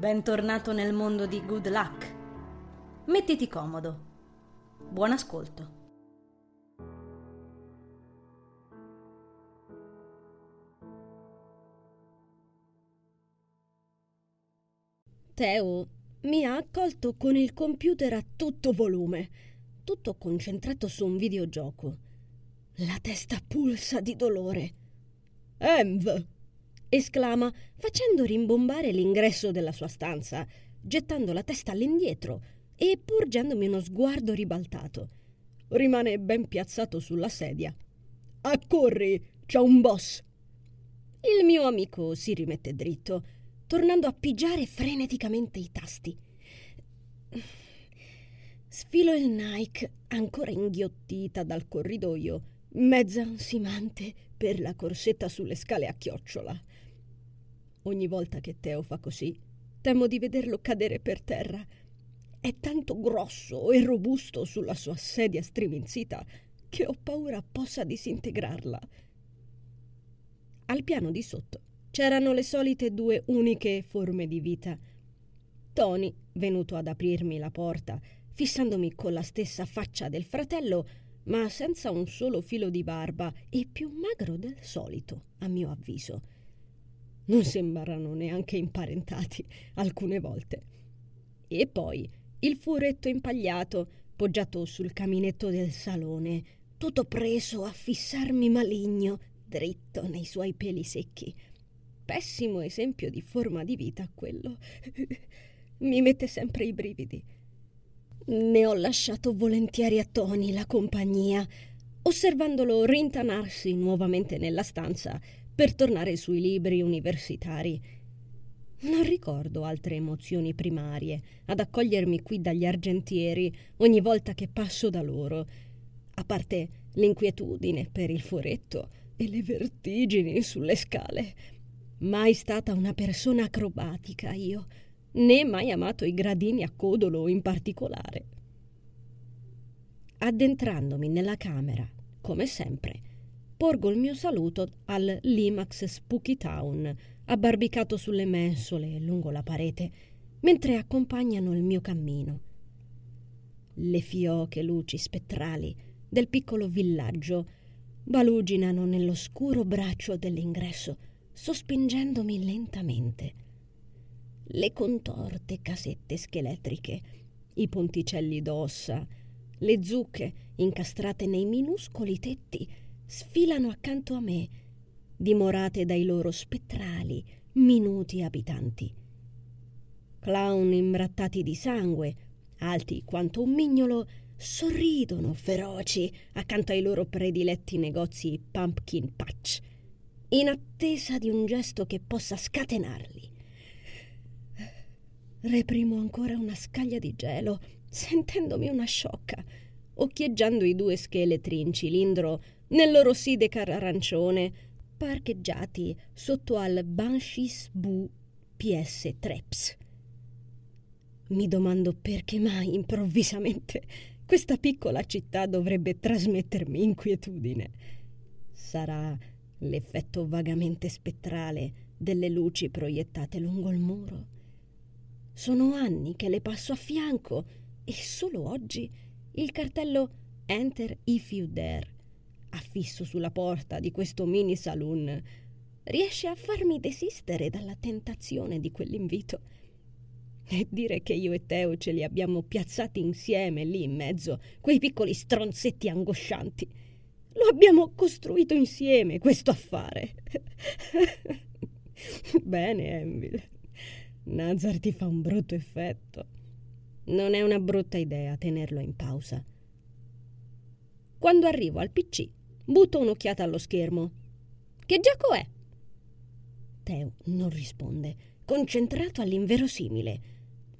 Bentornato nel mondo di Good Luck. Mettiti comodo. Buon ascolto. Teo mi ha accolto con il computer a tutto volume, tutto concentrato su un videogioco. La testa pulsa di dolore. Env! Esclama, facendo rimbombare l'ingresso della sua stanza, gettando la testa all'indietro e porgendomi uno sguardo ribaltato. Rimane ben piazzato sulla sedia. Accorri, c'è un boss! Il mio amico si rimette dritto, tornando a pigiare freneticamente i tasti. Sfilo il Nike, ancora inghiottita dal corridoio, mezza ansimante per la corsetta sulle scale a chiocciola. Ogni volta che Teo fa così, temo di vederlo cadere per terra. È tanto grosso e robusto sulla sua sedia striminzita che ho paura possa disintegrarla. Al piano di sotto c'erano le solite due uniche forme di vita. Tony, venuto ad aprirmi la porta, fissandomi con la stessa faccia del fratello, ma senza un solo filo di barba e più magro del solito, a mio avviso non sembrano neanche imparentati alcune volte. E poi il furetto impagliato, poggiato sul caminetto del salone, tutto preso a fissarmi maligno, dritto nei suoi peli secchi. Pessimo esempio di forma di vita quello. Mi mette sempre i brividi. Ne ho lasciato volentieri a Tony la compagnia, osservandolo rintanarsi nuovamente nella stanza per tornare sui libri universitari. Non ricordo altre emozioni primarie ad accogliermi qui dagli argentieri ogni volta che passo da loro, a parte l'inquietudine per il furetto e le vertigini sulle scale. Mai stata una persona acrobatica io, né mai amato i gradini a codolo in particolare. Addentrandomi nella camera, come sempre, porgo il mio saluto al Limax Spooky Town, abbarbicato sulle mensole lungo la parete, mentre accompagnano il mio cammino. Le fioche luci spettrali del piccolo villaggio baluginano nell'oscuro braccio dell'ingresso, sospingendomi lentamente. Le contorte casette scheletriche, i ponticelli d'ossa, le zucche incastrate nei minuscoli tetti sfilano accanto a me, dimorate dai loro spettrali, minuti abitanti. Clown imbrattati di sangue, alti quanto un mignolo, sorridono feroci accanto ai loro prediletti negozi pumpkin patch, in attesa di un gesto che possa scatenarli. Reprimo ancora una scaglia di gelo, sentendomi una sciocca, occhieggiando i due scheletri in cilindro nel loro sidecar arancione, parcheggiati sotto al Banshees Boo PS Treps. Mi domando perché mai improvvisamente questa piccola città dovrebbe trasmettermi inquietudine. Sarà l'effetto vagamente spettrale delle luci proiettate lungo il muro. Sono anni che le passo a fianco e solo oggi il cartello Enter if you dare affisso sulla porta di questo mini saloon, riesce a farmi desistere dalla tentazione di quell'invito. E dire che io e Teo ce li abbiamo piazzati insieme lì in mezzo, quei piccoli stronzetti angoscianti. Lo abbiamo costruito insieme, questo affare. Bene, Envil. Nazar ti fa un brutto effetto. Non è una brutta idea tenerlo in pausa. Quando arrivo al PC, Butto un'occhiata allo schermo. Che gioco è? Teo non risponde, concentrato all'inverosimile.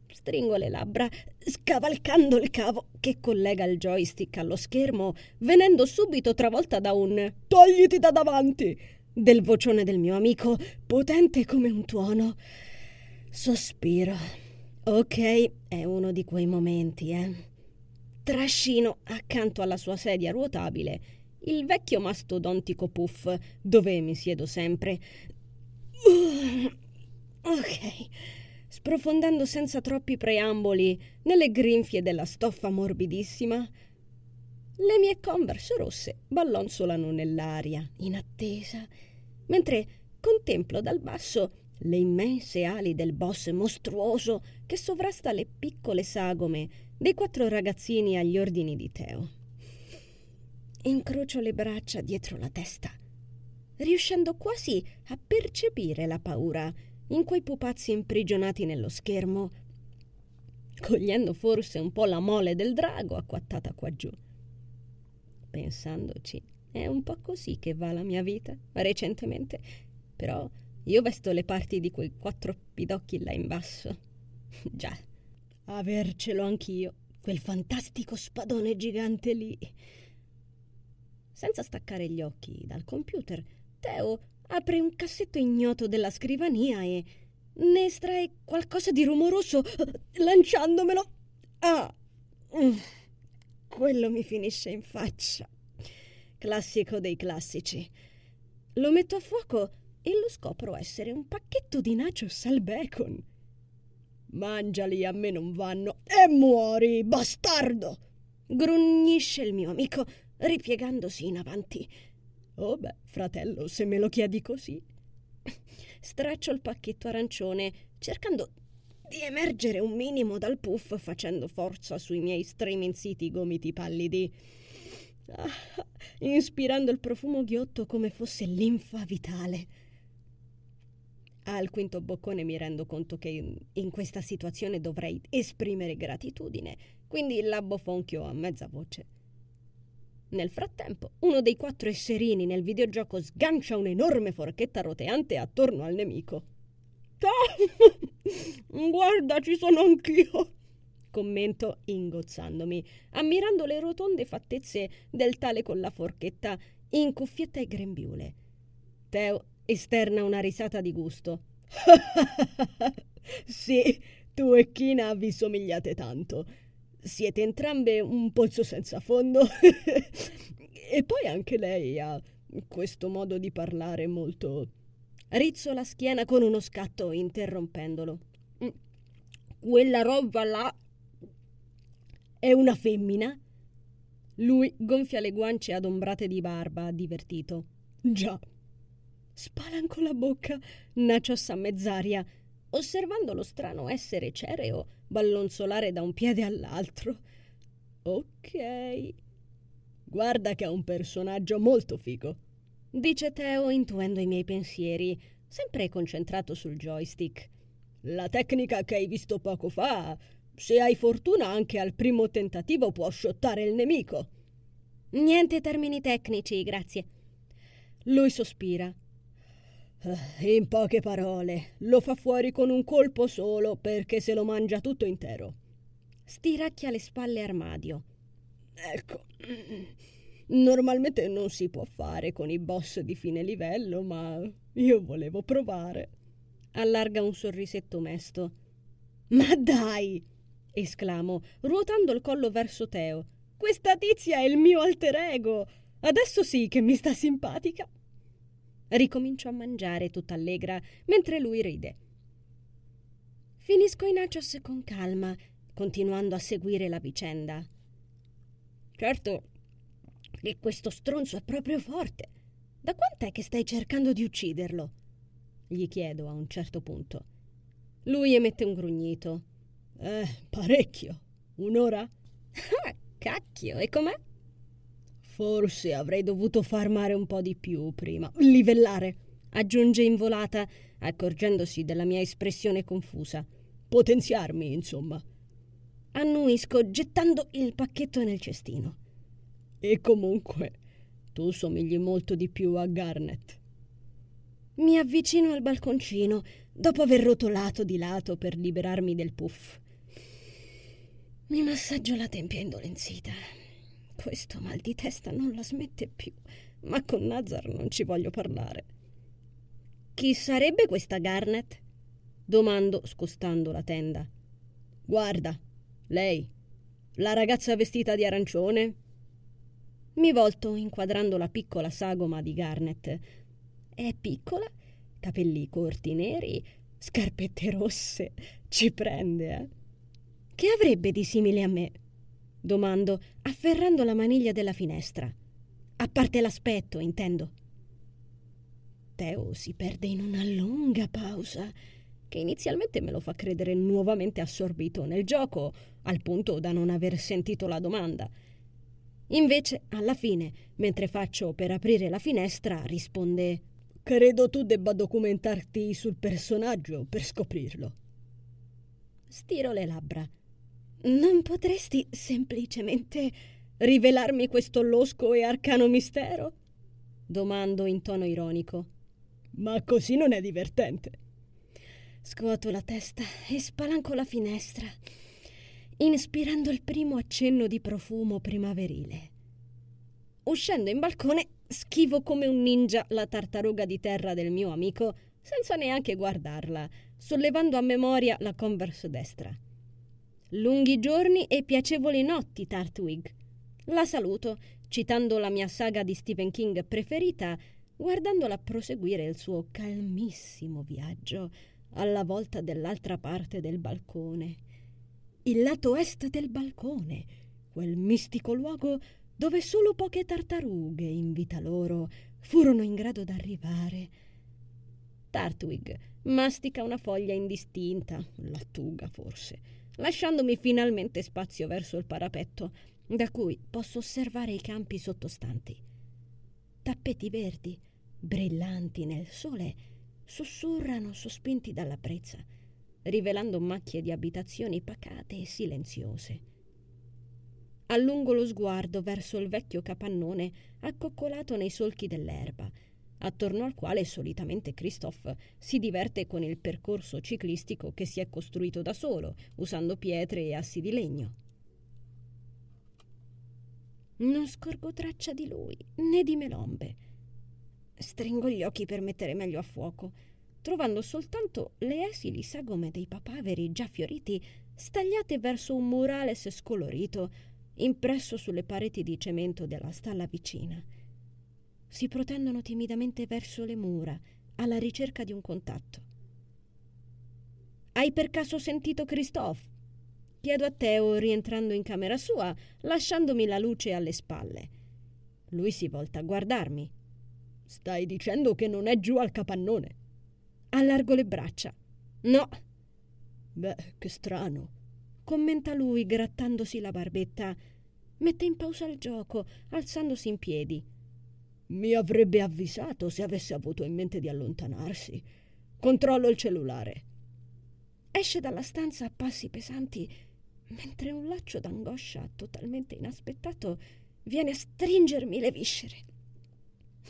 Stringo le labbra, scavalcando il cavo che collega il joystick allo schermo, venendo subito travolta da un Togliti da davanti! del vocione del mio amico, potente come un tuono. Sospiro. Ok, è uno di quei momenti, eh. Trascino accanto alla sua sedia ruotabile il vecchio mastodontico puff dove mi siedo sempre. ok, sprofondando senza troppi preamboli nelle grinfie della stoffa morbidissima, le mie converse rosse ballonzolano nell'aria, in attesa, mentre contemplo dal basso le immense ali del boss mostruoso che sovrasta le piccole sagome dei quattro ragazzini agli ordini di Teo. Incrocio le braccia dietro la testa, riuscendo quasi a percepire la paura in quei pupazzi imprigionati nello schermo, cogliendo forse un po' la mole del drago acquattata qua giù. Pensandoci, è un po' così che va la mia vita recentemente, però io vesto le parti di quei quattro pidocchi là in basso. Già, avercelo anch'io, quel fantastico spadone gigante lì. Senza staccare gli occhi dal computer, Teo apre un cassetto ignoto della scrivania e ne estrae qualcosa di rumoroso lanciandomelo. Ah! Mm. Quello mi finisce in faccia. Classico dei classici. Lo metto a fuoco e lo scopro essere un pacchetto di nachos al bacon. Mangiali, a me non vanno. E muori, bastardo! Grugnisce il mio amico, ripiegandosi in avanti. Oh beh, fratello, se me lo chiedi così. Straccio il pacchetto arancione, cercando di emergere un minimo dal puff facendo forza sui miei streminziti gomiti pallidi. Ah, inspirando il profumo ghiotto come fosse linfa vitale. Al quinto boccone mi rendo conto che in questa situazione dovrei esprimere gratitudine, quindi la bofonchio a mezza voce. Nel frattempo, uno dei quattro esserini nel videogioco sgancia un'enorme forchetta roteante attorno al nemico. Guarda, ci sono anch'io! Commento ingozzandomi, ammirando le rotonde fattezze del tale con la forchetta in cuffietta e grembiule. Teo esterna una risata di gusto. sì, tu e Kina vi somigliate tanto. Siete entrambe un pozzo senza fondo. e poi anche lei ha questo modo di parlare molto. Rizzo la schiena con uno scatto, interrompendolo. Mm. Quella roba là è una femmina? Lui gonfia le guance adombrate di barba, divertito. Già. Spalanco la bocca, nachos a mezz'aria, osservando lo strano essere cereo ballonzolare da un piede all'altro. Ok. Guarda che è un personaggio molto figo, dice Teo intuendo i miei pensieri, sempre concentrato sul joystick. La tecnica che hai visto poco fa, se hai fortuna anche al primo tentativo può sciottare il nemico. Niente termini tecnici, grazie. Lui sospira. Eh, in poche parole, lo fa fuori con un colpo solo perché se lo mangia tutto intero. Stiracchia le spalle armadio. Ecco, normalmente non si può fare con i boss di fine livello, ma io volevo provare. Allarga un sorrisetto mesto. Ma dai! esclamo, ruotando il collo verso Teo. Questa tizia è il mio alter ego. Adesso sì che mi sta simpatica. Ricomincio a mangiare tutta allegra, mentre lui ride. Finisco i nachos con calma, continuando a seguire la vicenda. Certo che questo stronzo è proprio forte. Da quant'è che stai cercando di ucciderlo? Gli chiedo a un certo punto. Lui emette un grugnito. Eh, parecchio. Un'ora? Ah, cacchio, e com'è? Forse avrei dovuto far mare un po' di più prima. Livellare, aggiunge in volata, accorgendosi della mia espressione confusa. Potenziarmi, insomma. Annuisco, gettando il pacchetto nel cestino. E comunque, tu somigli molto di più a Garnet. Mi avvicino al balconcino, dopo aver rotolato di lato per liberarmi del puff. Mi massaggio la tempia indolenzita. Questo mal di testa non la smette più, ma con Nazar non ci voglio parlare. Chi sarebbe questa Garnet? Domando scostando la tenda. Guarda, lei, la ragazza vestita di arancione? Mi volto inquadrando la piccola sagoma di Garnet. È piccola, capelli corti neri, Scarpette rosse. Ci prende, eh? Che avrebbe di simile a me? Domando, afferrando la maniglia della finestra. A parte l'aspetto, intendo. Teo si perde in una lunga pausa che inizialmente me lo fa credere nuovamente assorbito nel gioco, al punto da non aver sentito la domanda. Invece, alla fine, mentre faccio per aprire la finestra, risponde Credo tu debba documentarti sul personaggio per scoprirlo. Stiro le labbra. Non potresti semplicemente rivelarmi questo losco e arcano mistero? Domando in tono ironico. Ma così non è divertente. Scuoto la testa e spalanco la finestra, inspirando il primo accenno di profumo primaverile. Uscendo in balcone, schivo come un ninja la tartaruga di terra del mio amico, senza neanche guardarla, sollevando a memoria la converse destra. Lunghi giorni e piacevoli notti, Tartwig. La saluto, citando la mia saga di Stephen King preferita, guardandola proseguire il suo calmissimo viaggio alla volta dell'altra parte del balcone. Il lato est del balcone, quel mistico luogo dove solo poche tartarughe in vita loro furono in grado d'arrivare. Tartwig mastica una foglia indistinta, lattuga forse, lasciandomi finalmente spazio verso il parapetto, da cui posso osservare i campi sottostanti. Tappeti verdi, brillanti nel sole, sussurrano sospinti dalla brezza, rivelando macchie di abitazioni pacate e silenziose. Allungo lo sguardo verso il vecchio capannone accoccolato nei solchi dell'erba, attorno al quale solitamente Christophe si diverte con il percorso ciclistico che si è costruito da solo, usando pietre e assi di legno. Non scorgo traccia di lui, né di Melombe. Stringo gli occhi per mettere meglio a fuoco, trovando soltanto le esili sagome dei papaveri già fioriti stagliate verso un murales scolorito impresso sulle pareti di cemento della stalla vicina. Si protendono timidamente verso le mura, alla ricerca di un contatto. Hai per caso sentito Christophe? Chiedo a Teo rientrando in camera sua, lasciandomi la luce alle spalle. Lui si volta a guardarmi. Stai dicendo che non è giù al capannone? Allargo le braccia. No. Beh, che strano commenta lui grattandosi la barbetta. Mette in pausa il gioco, alzandosi in piedi. Mi avrebbe avvisato se avesse avuto in mente di allontanarsi. Controllo il cellulare. Esce dalla stanza a passi pesanti, mentre un laccio d'angoscia totalmente inaspettato viene a stringermi le viscere.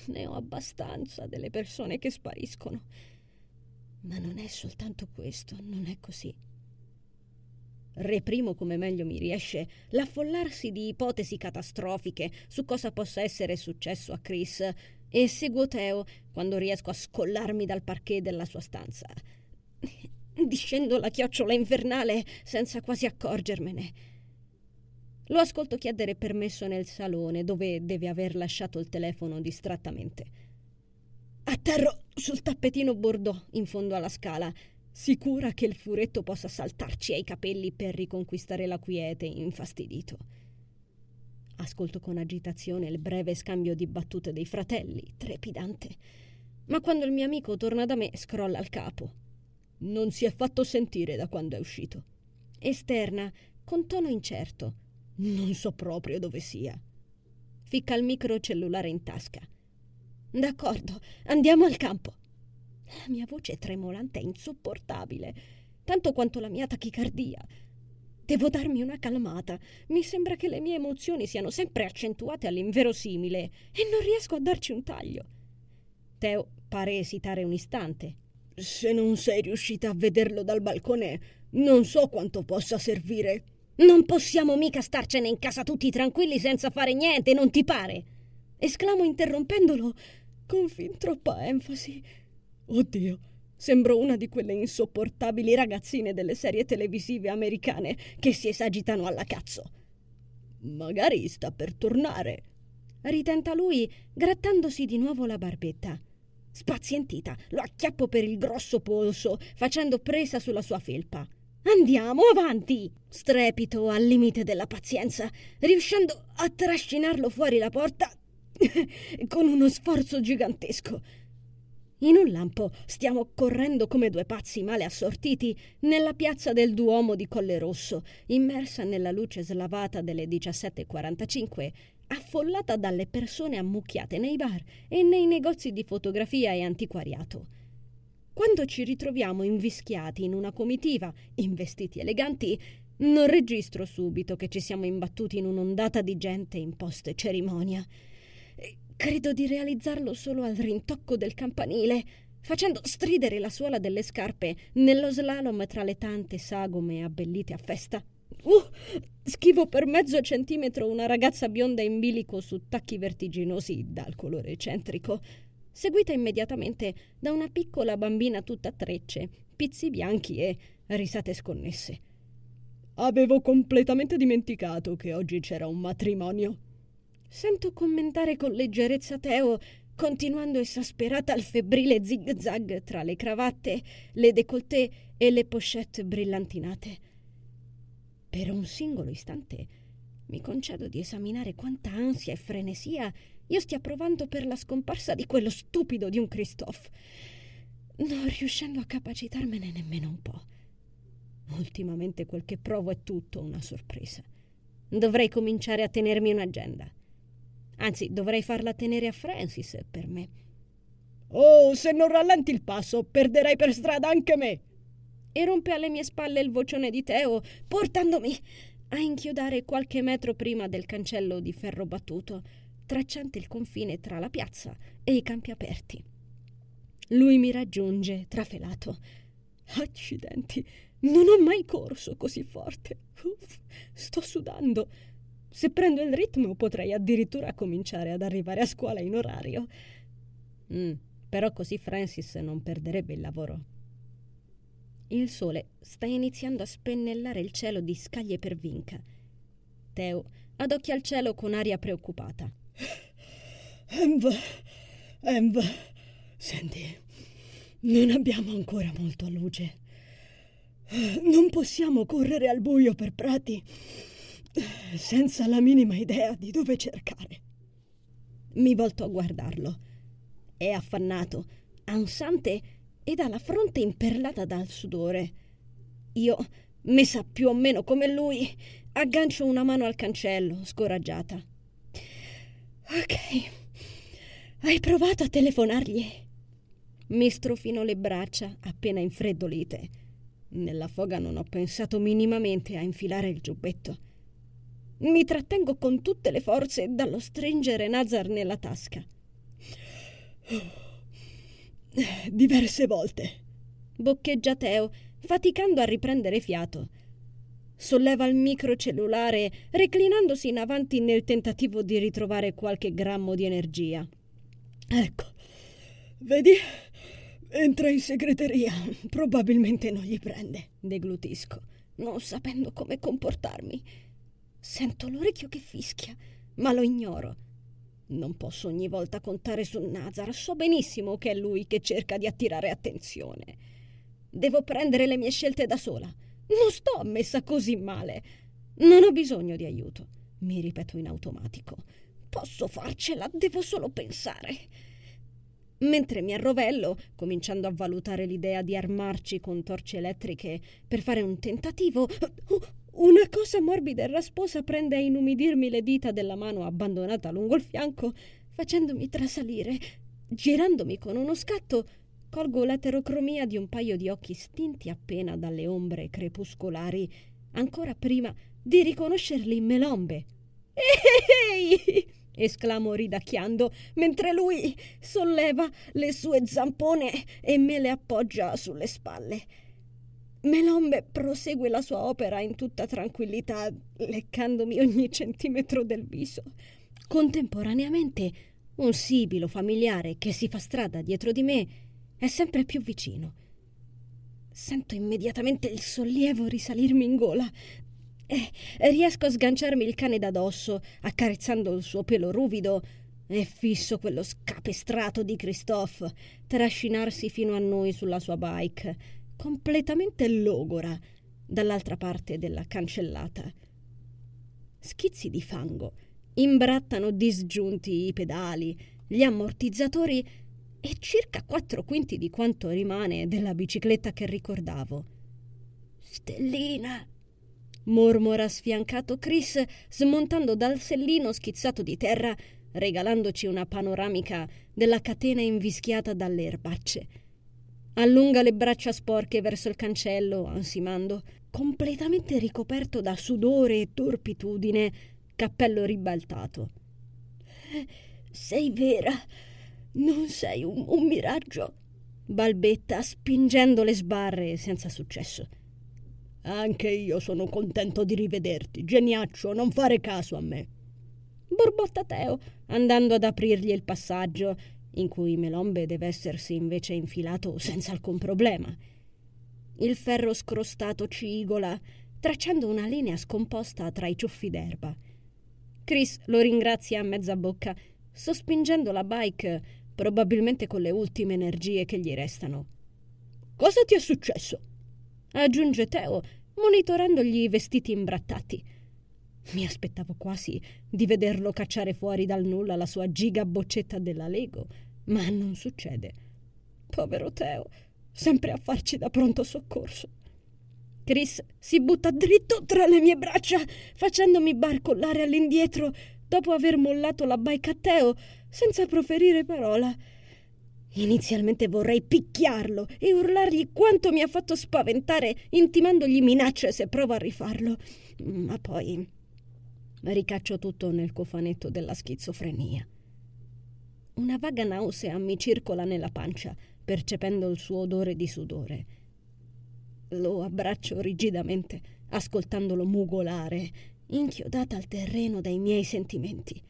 Ne ho abbastanza delle persone che spariscono. Ma non è soltanto questo, non è così. Reprimo come meglio mi riesce l'affollarsi di ipotesi catastrofiche su cosa possa essere successo a Chris e seguo Teo quando riesco a scollarmi dal parquet della sua stanza. Discendo la chiocciola infernale senza quasi accorgermene. Lo ascolto chiedere permesso nel salone dove deve aver lasciato il telefono distrattamente. Atterro sul tappetino bordeaux in fondo alla scala sicura che il furetto possa saltarci ai capelli per riconquistare la quiete, infastidito. Ascolto con agitazione il breve scambio di battute dei fratelli, trepidante. Ma quando il mio amico torna da me, scrolla il capo. Non si è fatto sentire da quando è uscito. Esterna, con tono incerto. Non so proprio dove sia. Ficca il microcellulare in tasca. D'accordo, andiamo al campo. La mia voce tremolante è insopportabile, tanto quanto la mia tachicardia. Devo darmi una calmata. Mi sembra che le mie emozioni siano sempre accentuate all'inverosimile e non riesco a darci un taglio. Teo pare esitare un istante. Se non sei riuscita a vederlo dal balcone, non so quanto possa servire. Non possiamo mica starcene in casa tutti tranquilli senza fare niente, non ti pare? esclamo interrompendolo con fin troppa enfasi. Oddio, sembro una di quelle insopportabili ragazzine delle serie televisive americane che si esagitano alla cazzo. Magari sta per tornare. Ritenta lui, grattandosi di nuovo la barbetta. Spazientita, lo acchiappo per il grosso polso, facendo presa sulla sua felpa. Andiamo avanti! Strepito al limite della pazienza, riuscendo a trascinarlo fuori la porta con uno sforzo gigantesco. In un lampo stiamo correndo come due pazzi male assortiti nella piazza del Duomo di Colle Rosso, immersa nella luce slavata delle 17.45, affollata dalle persone ammucchiate nei bar e nei negozi di fotografia e antiquariato. Quando ci ritroviamo invischiati in una comitiva, in vestiti eleganti, non registro subito che ci siamo imbattuti in un'ondata di gente in post cerimonia. Credo di realizzarlo solo al rintocco del campanile, facendo stridere la suola delle scarpe nello slalom tra le tante sagome abbellite a festa. Uh, schivo per mezzo centimetro una ragazza bionda in bilico su tacchi vertiginosi dal colore eccentrico, seguita immediatamente da una piccola bambina tutta trecce, pizzi bianchi e risate sconnesse. Avevo completamente dimenticato che oggi c'era un matrimonio. Sento commentare con leggerezza Teo, continuando esasperata al febbrile zig-zag tra le cravatte, le décolleté e le pochette brillantinate. Per un singolo istante mi concedo di esaminare quanta ansia e frenesia io stia provando per la scomparsa di quello stupido di un Christophe, non riuscendo a capacitarmene nemmeno un po'. Ultimamente quel che provo è tutto una sorpresa. Dovrei cominciare a tenermi un'agenda. Anzi, dovrei farla tenere a Francis per me. Oh, se non rallenti il passo, perderai per strada anche me! E rompe alle mie spalle il vocione di Teo, portandomi a inchiodare qualche metro prima del cancello di ferro battuto, tracciante il confine tra la piazza e i campi aperti. Lui mi raggiunge, trafelato. Accidenti, non ho mai corso così forte. Uff, sto sudando. Se prendo il ritmo potrei addirittura cominciare ad arrivare a scuola in orario. Mm, però così Francis non perderebbe il lavoro. Il sole sta iniziando a spennellare il cielo di scaglie per vinca. Teo adocchia il cielo con aria preoccupata. Env, Env, senti, non abbiamo ancora molto luce. Non possiamo correre al buio per prati senza la minima idea di dove cercare. Mi volto a guardarlo. È affannato, ansante ed ha la fronte imperlata dal sudore. Io, messa più o meno come lui, aggancio una mano al cancello, scoraggiata. Ok. Hai provato a telefonargli? Mi strofino le braccia, appena infreddolite. Nella foga non ho pensato minimamente a infilare il giubbetto. Mi trattengo con tutte le forze dallo stringere Nazar nella tasca. Diverse volte. Boccheggia Teo, faticando a riprendere fiato. Solleva il microcellulare, reclinandosi in avanti nel tentativo di ritrovare qualche grammo di energia. Ecco, vedi? Entra in segreteria. Probabilmente non gli prende. Deglutisco, non sapendo come comportarmi. Sento l'orecchio che fischia, ma lo ignoro. Non posso ogni volta contare su Nazar, so benissimo che è lui che cerca di attirare attenzione. Devo prendere le mie scelte da sola. Non sto messa così male. Non ho bisogno di aiuto, mi ripeto in automatico. Posso farcela, devo solo pensare. Mentre mi arrovello, cominciando a valutare l'idea di armarci con torce elettriche per fare un tentativo, una cosa morbida e rasposa prende a inumidirmi le dita della mano abbandonata lungo il fianco, facendomi trasalire. Girandomi con uno scatto, colgo l'eterocromia di un paio di occhi stinti appena dalle ombre crepuscolari, ancora prima di riconoscerli in melombe. Ehi! esclamo ridacchiando, mentre lui solleva le sue zampone e me le appoggia sulle spalle. Melombe prosegue la sua opera in tutta tranquillità, leccandomi ogni centimetro del viso. Contemporaneamente, un sibilo familiare che si fa strada dietro di me è sempre più vicino. Sento immediatamente il sollievo risalirmi in gola e riesco a sganciarmi il cane da dosso, accarezzando il suo pelo ruvido, È fisso quello scapestrato di Christophe trascinarsi fino a noi sulla sua bike, completamente logora, dall'altra parte della cancellata. Schizzi di fango imbrattano disgiunti i pedali, gli ammortizzatori e circa quattro quinti di quanto rimane della bicicletta che ricordavo. Stellina! mormora sfiancato Chris, smontando dal sellino schizzato di terra, regalandoci una panoramica della catena invischiata dalle erbacce. Allunga le braccia sporche verso il cancello, ansimando, completamente ricoperto da sudore e torpitudine, cappello ribaltato. Sei vera, non sei un, un miraggio, balbetta, spingendo le sbarre senza successo. Anche io sono contento di rivederti. Geniaccio, non fare caso a me. Borbotta Teo, andando ad aprirgli il passaggio, in cui Melombe deve essersi invece infilato senza alcun problema. Il ferro scrostato cigola, tracciando una linea scomposta tra i ciuffi d'erba. Chris lo ringrazia a mezza bocca, sospingendo la bike, probabilmente con le ultime energie che gli restano. Cosa ti è successo? aggiunge Teo, monitorandogli i vestiti imbrattati. Mi aspettavo quasi di vederlo cacciare fuori dal nulla la sua giga boccetta della Lego, ma non succede. Povero Teo, sempre a farci da pronto soccorso. Chris si butta dritto tra le mie braccia, facendomi barcollare all'indietro dopo aver mollato la bike a Teo senza proferire parola. Inizialmente vorrei picchiarlo e urlargli quanto mi ha fatto spaventare, intimandogli minacce se prova a rifarlo. Ma poi ricaccio tutto nel cofanetto della schizofrenia. Una vaga nausea mi circola nella pancia, percependo il suo odore di sudore. Lo abbraccio rigidamente, ascoltandolo mugolare, inchiodata al terreno dai miei sentimenti.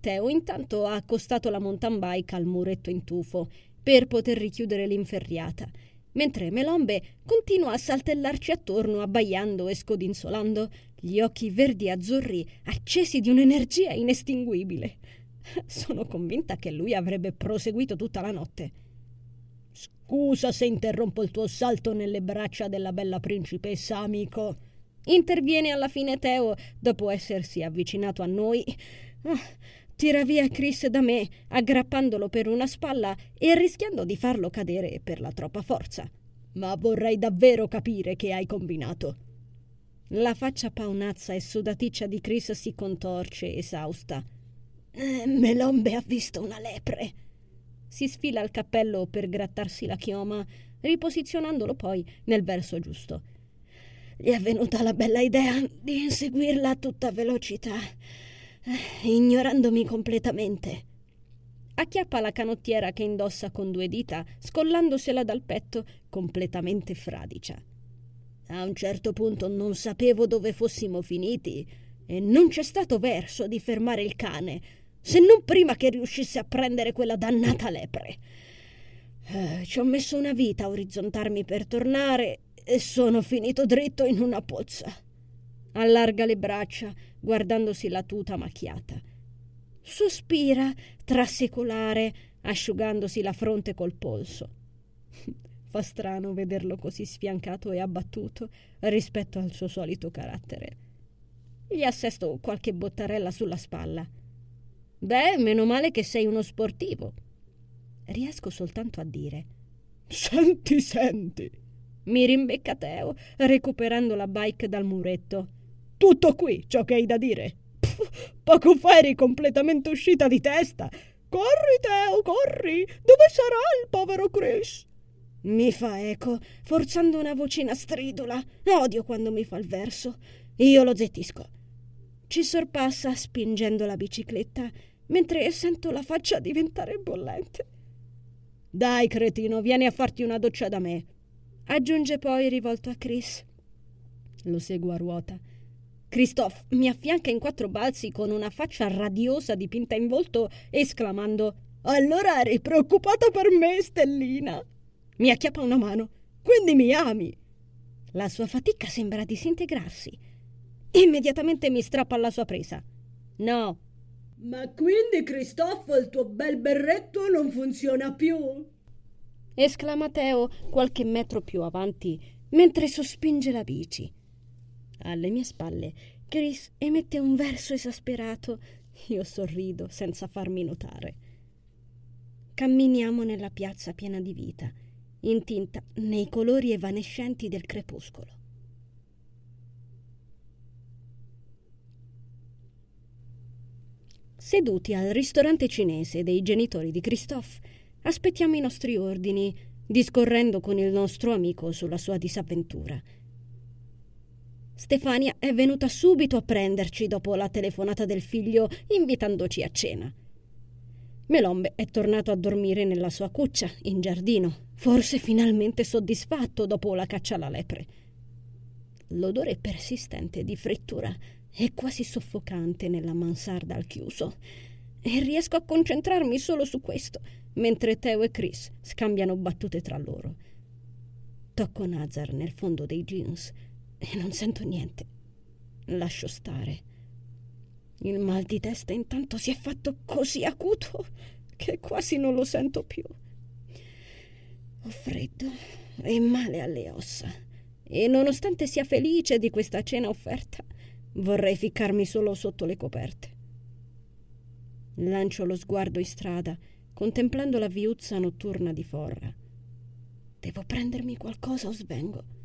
Teo intanto ha accostato la mountain bike al muretto in tufo per poter richiudere l'inferriata, mentre Melombe continua a saltellarci attorno abbaiando e scodinzolando, gli occhi verdi azzurri accesi di un'energia inestinguibile. Sono convinta che lui avrebbe proseguito tutta la notte. Scusa se interrompo il tuo salto nelle braccia della bella principessa, amico. Interviene alla fine Teo dopo essersi avvicinato a noi. Ah, Tira via Chris da me, aggrappandolo per una spalla e rischiando di farlo cadere per la troppa forza. Ma vorrei davvero capire che hai combinato. La faccia paonazza e sudaticcia di Chris si contorce, esausta. Eh, Melombe ha visto una lepre. Si sfila il cappello per grattarsi la chioma, riposizionandolo poi nel verso giusto. Gli è venuta la bella idea di inseguirla a tutta velocità ignorandomi completamente. Acchiappa la canottiera che indossa con due dita, scollandosela dal petto, completamente fradicia. A un certo punto non sapevo dove fossimo finiti e non c'è stato verso di fermare il cane, se non prima che riuscisse a prendere quella dannata lepre. Eh, ci ho messo una vita a orizzontarmi per tornare e sono finito dritto in una pozza. Allarga le braccia, guardandosi la tuta macchiata. Sospira, trasecolare, asciugandosi la fronte col polso. Fa strano vederlo così sfiancato e abbattuto rispetto al suo solito carattere. Gli assesto qualche bottarella sulla spalla. Beh, meno male che sei uno sportivo. Riesco soltanto a dire. Senti, senti. Mi rimbecca Teo, recuperando la bike dal muretto. Tutto qui ciò che hai da dire. Pff, poco fa eri completamente uscita di testa. Corri, Teo, corri! Dove sarà il povero Chris? Mi fa eco, forzando una vocina stridula. Odio quando mi fa il verso. Io lo zittisco. Ci sorpassa spingendo la bicicletta, mentre sento la faccia diventare bollente. Dai, cretino, vieni a farti una doccia da me. Aggiunge poi rivolto a Chris. Lo seguo a ruota Christophe mi affianca in quattro balzi con una faccia radiosa dipinta in volto, esclamando Allora eri preoccupata per me, Stellina? Mi acchiappa una mano. Quindi mi ami? La sua fatica sembra disintegrarsi. Immediatamente mi strappa alla sua presa. No, Ma quindi, Cristoforo, il tuo bel berretto non funziona più? esclama Teo qualche metro più avanti mentre sospinge la bici. Alle mie spalle Chris emette un verso esasperato. Io sorrido senza farmi notare. Camminiamo nella piazza piena di vita, intinta nei colori evanescenti del crepuscolo. Seduti al ristorante cinese dei genitori di Christophe, aspettiamo i nostri ordini, discorrendo con il nostro amico sulla sua disavventura. Stefania è venuta subito a prenderci dopo la telefonata del figlio invitandoci a cena. Melombe è tornato a dormire nella sua cuccia, in giardino, forse finalmente soddisfatto dopo la caccia alla lepre. L'odore persistente di frittura è quasi soffocante nella mansarda al chiuso e riesco a concentrarmi solo su questo, mentre Teo e Chris scambiano battute tra loro. Tocco Nazar nel fondo dei jeans e non sento niente. Lascio stare. Il mal di testa intanto si è fatto così acuto che quasi non lo sento più. Ho freddo e male alle ossa e nonostante sia felice di questa cena offerta, vorrei ficcarmi solo sotto le coperte. Lancio lo sguardo in strada, contemplando la viuzza notturna di Forra. Devo prendermi qualcosa o svengo.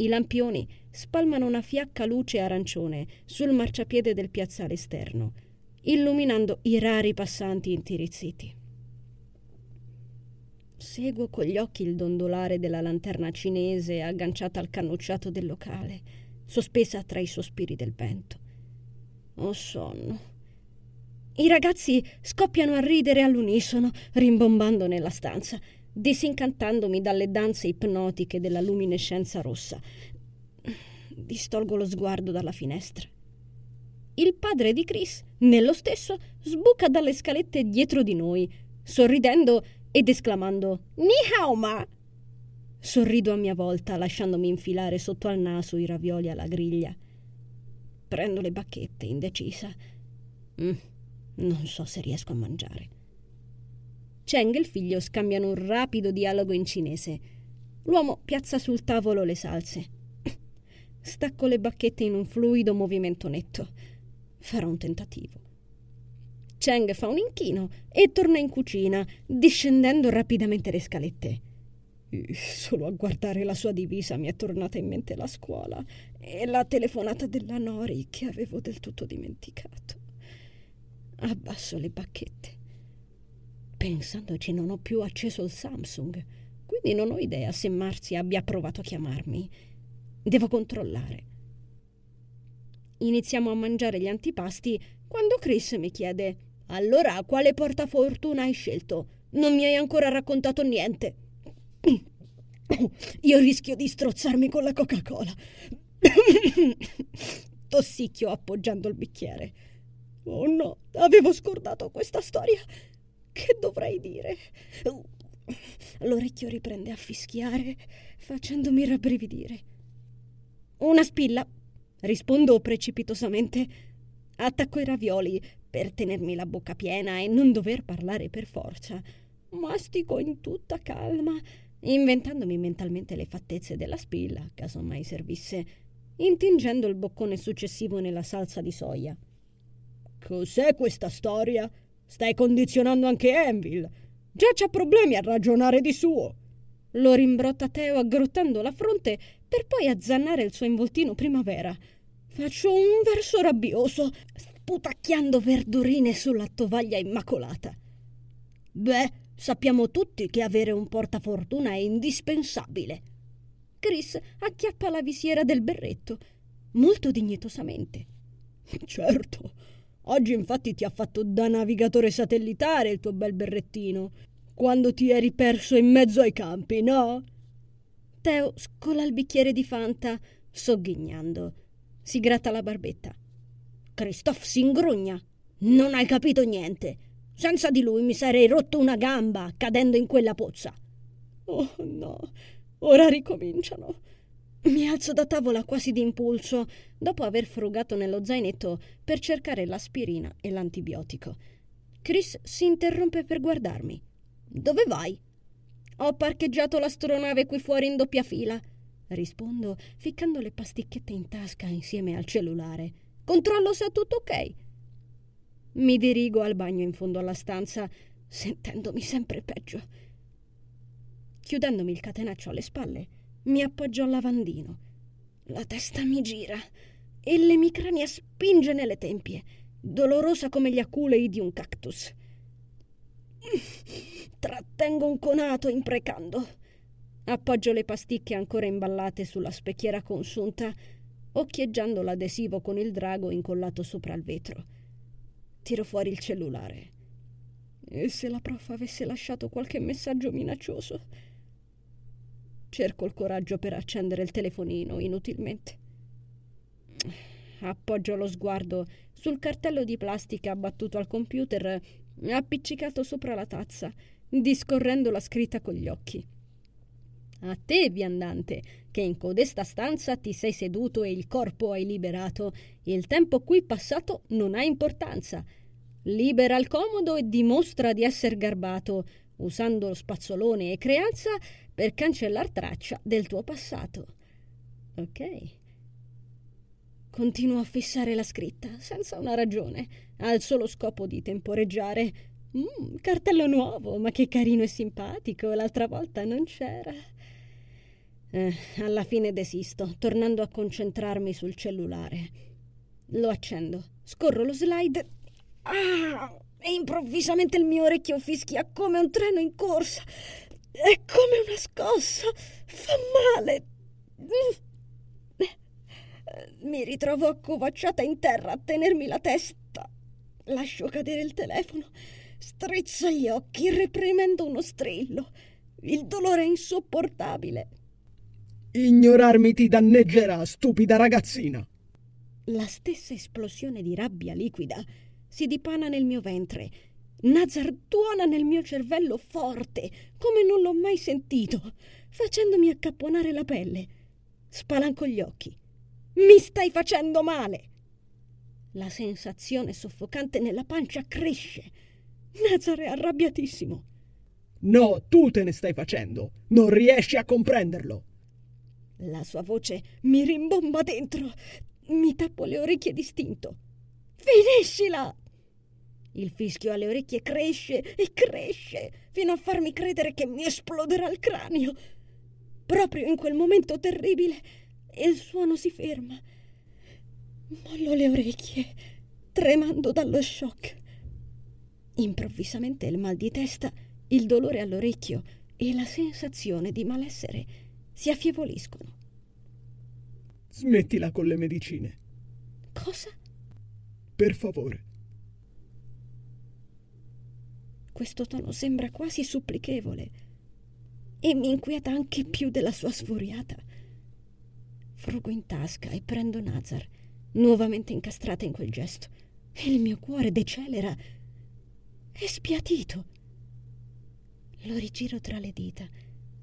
I lampioni spalmano una fiacca luce arancione sul marciapiede del piazzale esterno, illuminando i rari passanti intirizziti. Seguo con gli occhi il dondolare della lanterna cinese agganciata al cannucciato del locale, sospesa tra i sospiri del vento. Ho sonno. I ragazzi scoppiano a ridere all'unisono, rimbombando nella stanza disincantandomi dalle danze ipnotiche della luminescenza rossa. Distolgo lo sguardo dalla finestra. Il padre di Chris, nello stesso, sbuca dalle scalette dietro di noi, sorridendo ed esclamando Ni hao ma! Sorrido a mia volta, lasciandomi infilare sotto al naso i ravioli alla griglia. Prendo le bacchette, indecisa. Mm, non so se riesco a mangiare. Cheng e il figlio scambiano un rapido dialogo in cinese. L'uomo piazza sul tavolo le salse. Stacco le bacchette in un fluido movimento netto. Farò un tentativo. Cheng fa un inchino e torna in cucina, discendendo rapidamente le scalette. Solo a guardare la sua divisa mi è tornata in mente la scuola e la telefonata della Nori che avevo del tutto dimenticato. Abbasso le bacchette. Pensandoci non ho più acceso il Samsung, quindi non ho idea se Marzi abbia provato a chiamarmi. Devo controllare. Iniziamo a mangiare gli antipasti quando Chris mi chiede Allora, quale portafortuna hai scelto? Non mi hai ancora raccontato niente. Io rischio di strozzarmi con la Coca-Cola. Tossicchio appoggiando il bicchiere. Oh no, avevo scordato questa storia. Che dovrei dire? L'orecchio riprende a fischiare, facendomi rabbrividire. Una spilla, rispondo precipitosamente. Attacco i ravioli per tenermi la bocca piena e non dover parlare per forza. Mastico in tutta calma, inventandomi mentalmente le fattezze della spilla, caso mai servisse, intingendo il boccone successivo nella salsa di soia. Cos'è questa storia? Stai condizionando anche Envil. Già c'ha problemi a ragionare di suo. Lo rimbrotta Teo aggrottando la fronte per poi azzannare il suo involtino primavera. Faccio un verso rabbioso, sputacchiando verdurine sulla tovaglia immacolata. Beh, sappiamo tutti che avere un portafortuna è indispensabile. Chris acchiappa la visiera del berretto, molto dignitosamente. Certo, Oggi infatti ti ha fatto da navigatore satellitare il tuo bel berrettino, quando ti eri perso in mezzo ai campi, no? Teo scola il bicchiere di Fanta, sogghignando. Si gratta la barbetta. Christophe si ingrugna. Non hai capito niente. Senza di lui mi sarei rotto una gamba cadendo in quella pozza. Oh no, ora ricominciano. Mi alzo da tavola quasi d'impulso, dopo aver frugato nello zainetto per cercare l'aspirina e l'antibiotico. Chris si interrompe per guardarmi. Dove vai? Ho parcheggiato l'astronave qui fuori in doppia fila. Rispondo, ficcando le pasticchette in tasca insieme al cellulare. Controllo se è tutto ok. Mi dirigo al bagno in fondo alla stanza, sentendomi sempre peggio. Chiudendomi il catenaccio alle spalle, mi appoggio al lavandino. La testa mi gira e l'emicrania spinge nelle tempie, dolorosa come gli aculei di un cactus. Trattengo un conato imprecando. Appoggio le pasticche ancora imballate sulla specchiera consunta, occhieggiando l'adesivo con il drago incollato sopra il vetro. Tiro fuori il cellulare. E se la prof avesse lasciato qualche messaggio minaccioso? Cerco il coraggio per accendere il telefonino inutilmente. Appoggio lo sguardo sul cartello di plastica abbattuto al computer, appiccicato sopra la tazza, discorrendo la scritta con gli occhi. A te, viandante, che in codesta stanza ti sei seduto e il corpo hai liberato, il tempo qui passato non ha importanza. Libera il comodo e dimostra di esser garbato, usando lo spazzolone e creanza per cancellar traccia del tuo passato. Ok. Continuo a fissare la scritta, senza una ragione, al solo scopo di temporeggiare. Mm, cartello nuovo, ma che carino e simpatico, l'altra volta non c'era. Eh, alla fine desisto, tornando a concentrarmi sul cellulare. Lo accendo, scorro lo slide. Ah! E improvvisamente il mio orecchio fischia come un treno in corsa. È come una scossa. Fa male. Mi ritrovo accovacciata in terra a tenermi la testa. Lascio cadere il telefono. Strizzo gli occhi, reprimendo uno strillo. Il dolore è insopportabile. Ignorarmi ti danneggerà, stupida ragazzina. La stessa esplosione di rabbia liquida si dipana nel mio ventre. Nazar tuona nel mio cervello forte, come non l'ho mai sentito, facendomi accapponare la pelle. Spalanco gli occhi. Mi stai facendo male! La sensazione soffocante nella pancia cresce. Nazar è arrabbiatissimo. No, tu te ne stai facendo. Non riesci a comprenderlo. La sua voce mi rimbomba dentro. Mi tappo le orecchie distinto. Finiscila! Il fischio alle orecchie cresce e cresce fino a farmi credere che mi esploderà il cranio. Proprio in quel momento terribile il suono si ferma. Mollo le orecchie, tremando dallo shock. Improvvisamente il mal di testa, il dolore all'orecchio e la sensazione di malessere si affievoliscono. Smettila con le medicine. Cosa? Per favore. Questo tono sembra quasi supplichevole e mi inquieta anche più della sua sfuriata. Frugo in tasca e prendo Nazar, nuovamente incastrata in quel gesto. Il mio cuore decelera. È spiatito. Lo rigiro tra le dita,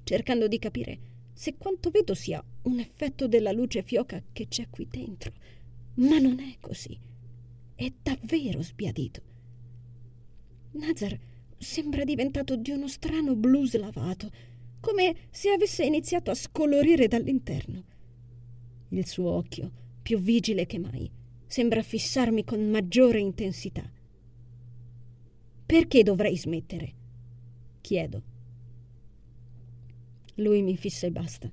cercando di capire se quanto vedo sia un effetto della luce fioca che c'è qui dentro. Ma non è così. È davvero sbiadito. Nazar sembra diventato di uno strano blu slavato, come se avesse iniziato a scolorire dall'interno. Il suo occhio, più vigile che mai, sembra fissarmi con maggiore intensità. Perché dovrei smettere? Chiedo. Lui mi fissa e basta,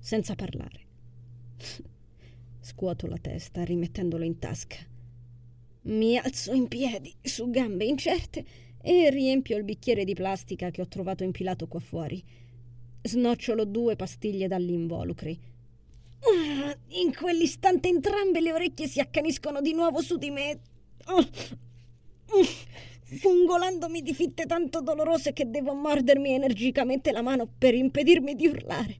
senza parlare. Scuoto la testa, rimettendolo in tasca. Mi alzo in piedi, su gambe incerte, e riempio il bicchiere di plastica che ho trovato impilato qua fuori. Snocciolo due pastiglie dagli involucri. Ah, in quell'istante entrambe le orecchie si accaniscono di nuovo su di me. Oh, fungolandomi di fitte tanto dolorose che devo mordermi energicamente la mano per impedirmi di urlare.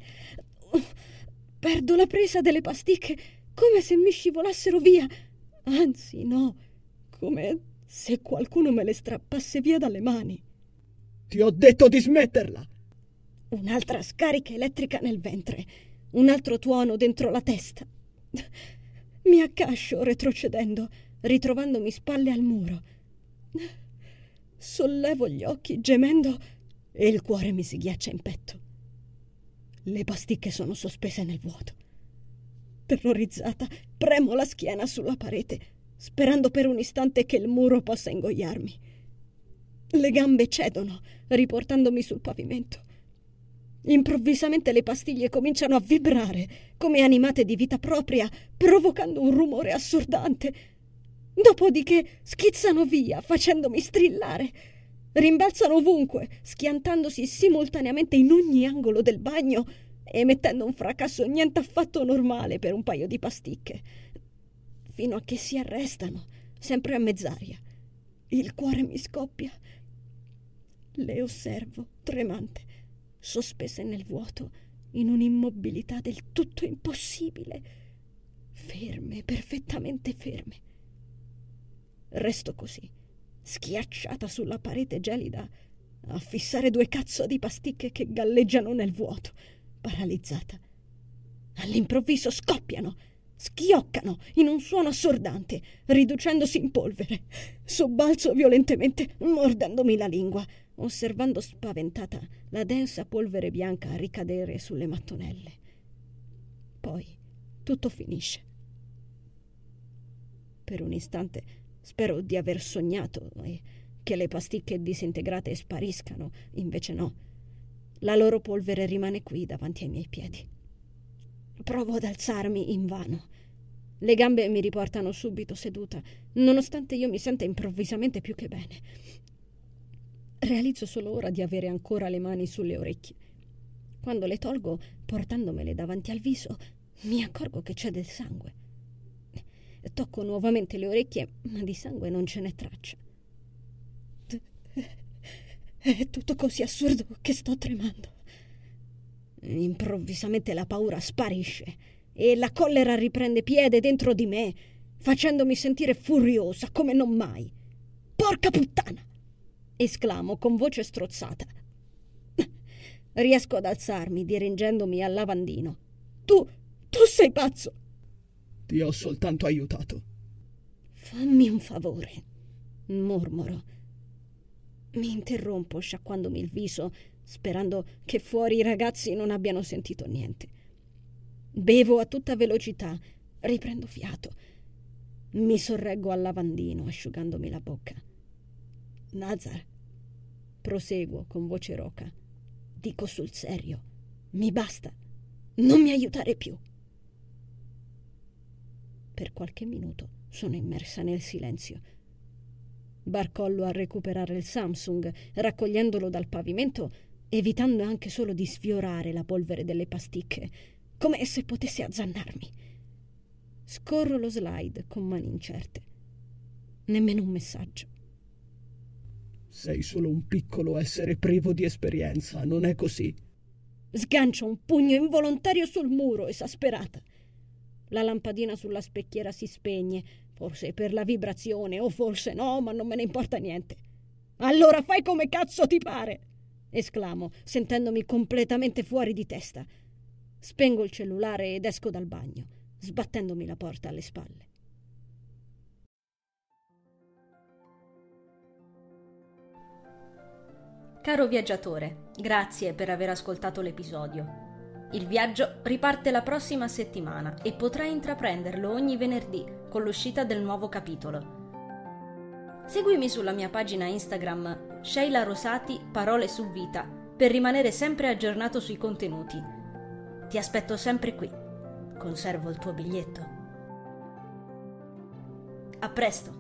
Perdo la presa delle pasticche come se mi scivolassero via. Anzi, no, come se qualcuno me le strappasse via dalle mani. Ti ho detto di smetterla! Un'altra scarica elettrica nel ventre. un altro tuono dentro la testa. Mi accascio retrocedendo, ritrovandomi spalle al muro. Sollevo gli occhi gemendo e il cuore mi si ghiaccia in petto. Le pasticche sono sospese nel vuoto. Terrorizzata, premo la schiena sulla parete, sperando per un istante che il muro possa ingoiarmi. Le gambe cedono, riportandomi sul pavimento. Improvvisamente le pastiglie cominciano a vibrare, come animate di vita propria, provocando un rumore assordante. Dopodiché schizzano via, facendomi strillare. Rimbalzano ovunque, schiantandosi simultaneamente in ogni angolo del bagno, emettendo un fracasso niente affatto normale per un paio di pasticche. Fino a che si arrestano, sempre a mezz'aria. Il cuore mi scoppia. Le osservo, tremante sospese nel vuoto, in un'immobilità del tutto impossibile, ferme, perfettamente ferme. Resto così, schiacciata sulla parete gelida, a fissare due cazzo di pasticche che galleggiano nel vuoto, paralizzata. All'improvviso scoppiano, schioccano in un suono assordante, riducendosi in polvere. Sobbalzo violentemente, mordendomi la lingua, osservando spaventata la densa polvere bianca ricadere sulle mattonelle. Poi tutto finisce. Per un istante spero di aver sognato e che le pasticche disintegrate spariscano, invece no. La loro polvere rimane qui davanti ai miei piedi. Provo ad alzarmi invano. Le gambe mi riportano subito seduta, nonostante io mi senta improvvisamente più che bene. Realizzo solo ora di avere ancora le mani sulle orecchie. Quando le tolgo, portandomele davanti al viso, mi accorgo che c'è del sangue. Tocco nuovamente le orecchie, ma di sangue non ce n'è traccia. È tutto così assurdo che sto tremando. Improvvisamente la paura sparisce e la collera riprende piede dentro di me, facendomi sentire furiosa come non mai. Porca puttana! esclamo con voce strozzata. Riesco ad alzarmi, dirigendomi al lavandino. Tu, tu sei pazzo! Ti ho soltanto aiutato. Fammi un favore, mormoro. Mi interrompo sciacquandomi il viso, sperando che fuori i ragazzi non abbiano sentito niente. Bevo a tutta velocità, riprendo fiato. Mi sorreggo al lavandino, asciugandomi la bocca. Nazar, proseguo con voce roca, dico sul serio, mi basta, non mi aiutare più. Per qualche minuto sono immersa nel silenzio. Barcollo a recuperare il Samsung, raccogliendolo dal pavimento, evitando anche solo di sfiorare la polvere delle pasticche, come se potesse azzannarmi. Scorro lo slide con mani incerte. Nemmeno un messaggio. Sei solo un piccolo essere privo di esperienza, non è così? Sgancio un pugno involontario sul muro, esasperata. La lampadina sulla specchiera si spegne, forse per la vibrazione o forse no, ma non me ne importa niente. Allora fai come cazzo ti pare! Esclamo, sentendomi completamente fuori di testa. Spengo il cellulare ed esco dal bagno, sbattendomi la porta alle spalle. Caro viaggiatore, grazie per aver ascoltato l'episodio. Il viaggio riparte la prossima settimana e potrai intraprenderlo ogni venerdì con l'uscita del nuovo capitolo. Seguimi sulla mia pagina Instagram Sheila Rosati Parole su Vita per rimanere sempre aggiornato sui contenuti. Ti aspetto sempre qui. Conservo il tuo biglietto. A presto!